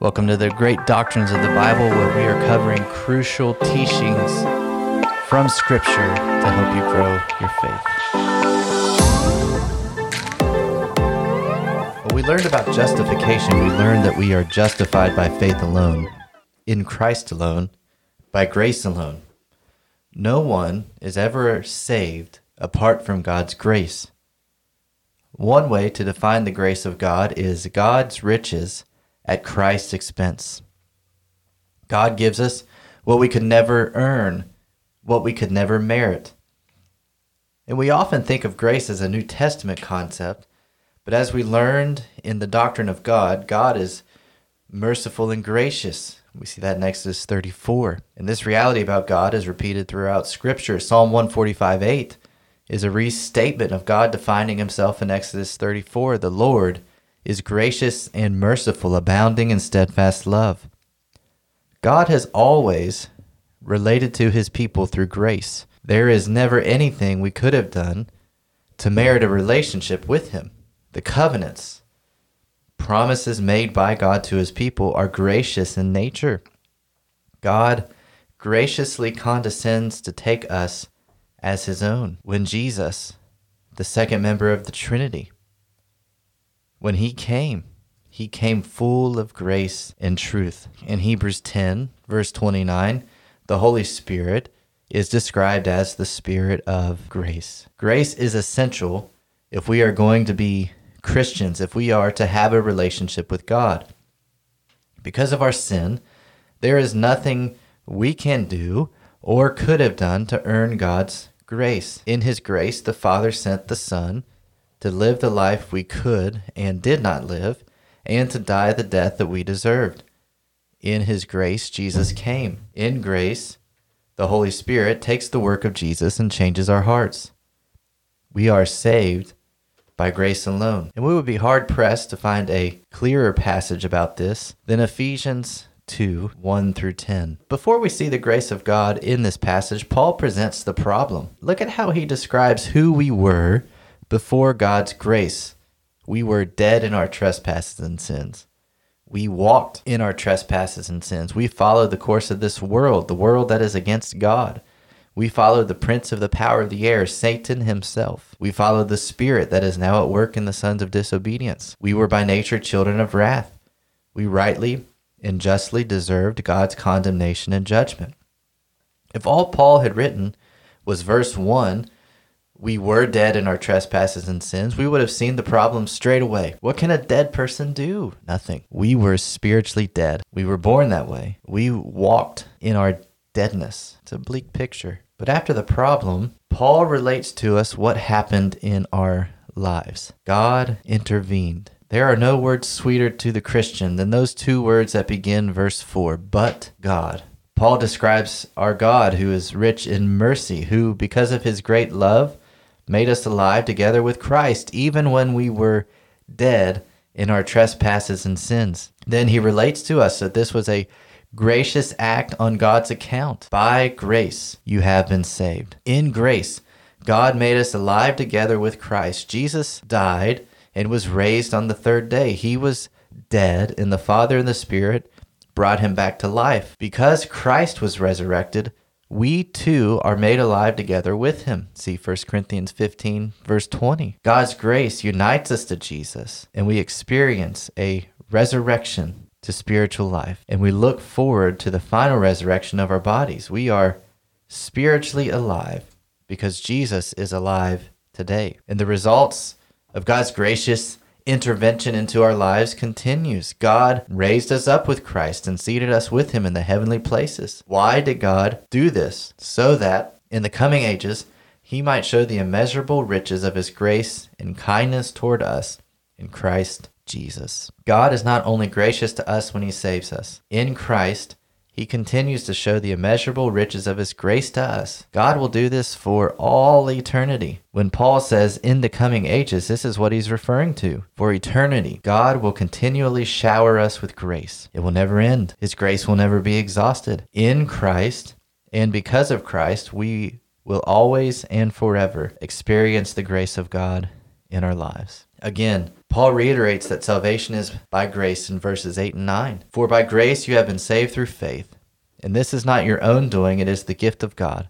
Welcome to the Great Doctrines of the Bible, where we are covering crucial teachings from Scripture to help you grow your faith. Well, we learned about justification. We learned that we are justified by faith alone, in Christ alone, by grace alone. No one is ever saved apart from God's grace. One way to define the grace of God is God's riches at Christ's expense. God gives us what we could never earn, what we could never merit. And we often think of grace as a New Testament concept, but as we learned in the doctrine of God, God is merciful and gracious. We see that in Exodus 34. And this reality about God is repeated throughout Scripture. Psalm 145 8 is a restatement of God defining himself in Exodus 34. The Lord is gracious and merciful, abounding in steadfast love. God has always related to his people through grace. There is never anything we could have done to merit a relationship with him. The covenants, promises made by God to his people, are gracious in nature. God graciously condescends to take us as his own when Jesus, the second member of the Trinity, when he came, he came full of grace and truth. In Hebrews 10, verse 29, the Holy Spirit is described as the Spirit of grace. Grace is essential if we are going to be Christians, if we are to have a relationship with God. Because of our sin, there is nothing we can do or could have done to earn God's grace. In His grace, the Father sent the Son to live the life we could and did not live, and to die the death that we deserved. In his grace, Jesus came. In grace, the Holy Spirit takes the work of Jesus and changes our hearts. We are saved by grace alone. And we would be hard pressed to find a clearer passage about this than Ephesians 2 1 through 10. Before we see the grace of God in this passage, Paul presents the problem. Look at how he describes who we were before God's grace, we were dead in our trespasses and sins. We walked in our trespasses and sins. We followed the course of this world, the world that is against God. We followed the prince of the power of the air, Satan himself. We followed the spirit that is now at work in the sons of disobedience. We were by nature children of wrath. We rightly and justly deserved God's condemnation and judgment. If all Paul had written was verse 1 we were dead in our trespasses and sins, we would have seen the problem straight away. What can a dead person do? Nothing. We were spiritually dead. We were born that way. We walked in our deadness. It's a bleak picture. But after the problem, Paul relates to us what happened in our lives. God intervened. There are no words sweeter to the Christian than those two words that begin verse 4 but God. Paul describes our God who is rich in mercy, who, because of his great love, made us alive together with Christ, even when we were dead in our trespasses and sins. Then he relates to us that this was a gracious act on God's account. By grace, you have been saved. In grace, God made us alive together with Christ. Jesus died and was raised on the third day. He was dead, and the Father and the Spirit brought him back to life. Because Christ was resurrected, we too are made alive together with him. See 1 Corinthians 15, verse 20. God's grace unites us to Jesus, and we experience a resurrection to spiritual life. And we look forward to the final resurrection of our bodies. We are spiritually alive because Jesus is alive today. And the results of God's gracious intervention into our lives continues. God raised us up with Christ and seated us with him in the heavenly places. Why did God do this? So that in the coming ages, he might show the immeasurable riches of his grace and kindness toward us in Christ Jesus. God is not only gracious to us when he saves us. In Christ, he continues to show the immeasurable riches of his grace to us. God will do this for all eternity. When Paul says in the coming ages, this is what he's referring to. For eternity, God will continually shower us with grace. It will never end. His grace will never be exhausted. In Christ, and because of Christ, we will always and forever experience the grace of God in our lives. Again, Paul reiterates that salvation is by grace in verses 8 and 9. For by grace you have been saved through faith. And this is not your own doing, it is the gift of God,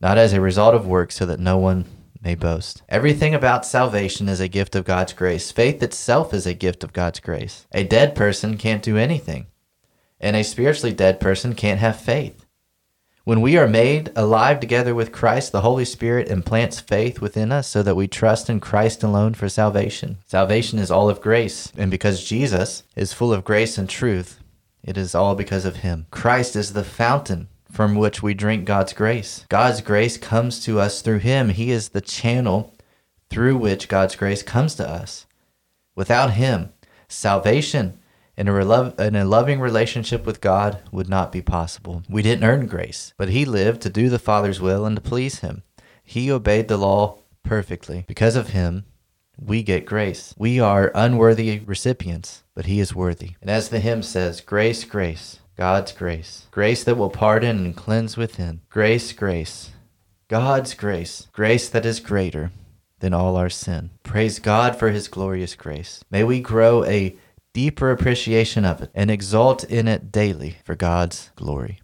not as a result of works, so that no one may boast. Everything about salvation is a gift of God's grace. Faith itself is a gift of God's grace. A dead person can't do anything, and a spiritually dead person can't have faith. When we are made alive together with Christ, the Holy Spirit implants faith within us so that we trust in Christ alone for salvation. Salvation is all of grace, and because Jesus is full of grace and truth, it is all because of him. Christ is the fountain from which we drink God's grace. God's grace comes to us through him. He is the channel through which God's grace comes to us. Without him, salvation and a, and a loving relationship with God would not be possible. We didn't earn grace, but he lived to do the Father's will and to please him. He obeyed the law perfectly. Because of him, we get grace. We are unworthy recipients, but He is worthy. And as the hymn says, grace, grace, God's grace, grace that will pardon and cleanse within. Grace, grace, God's grace, grace that is greater than all our sin. Praise God for His glorious grace. May we grow a deeper appreciation of it and exalt in it daily for God's glory.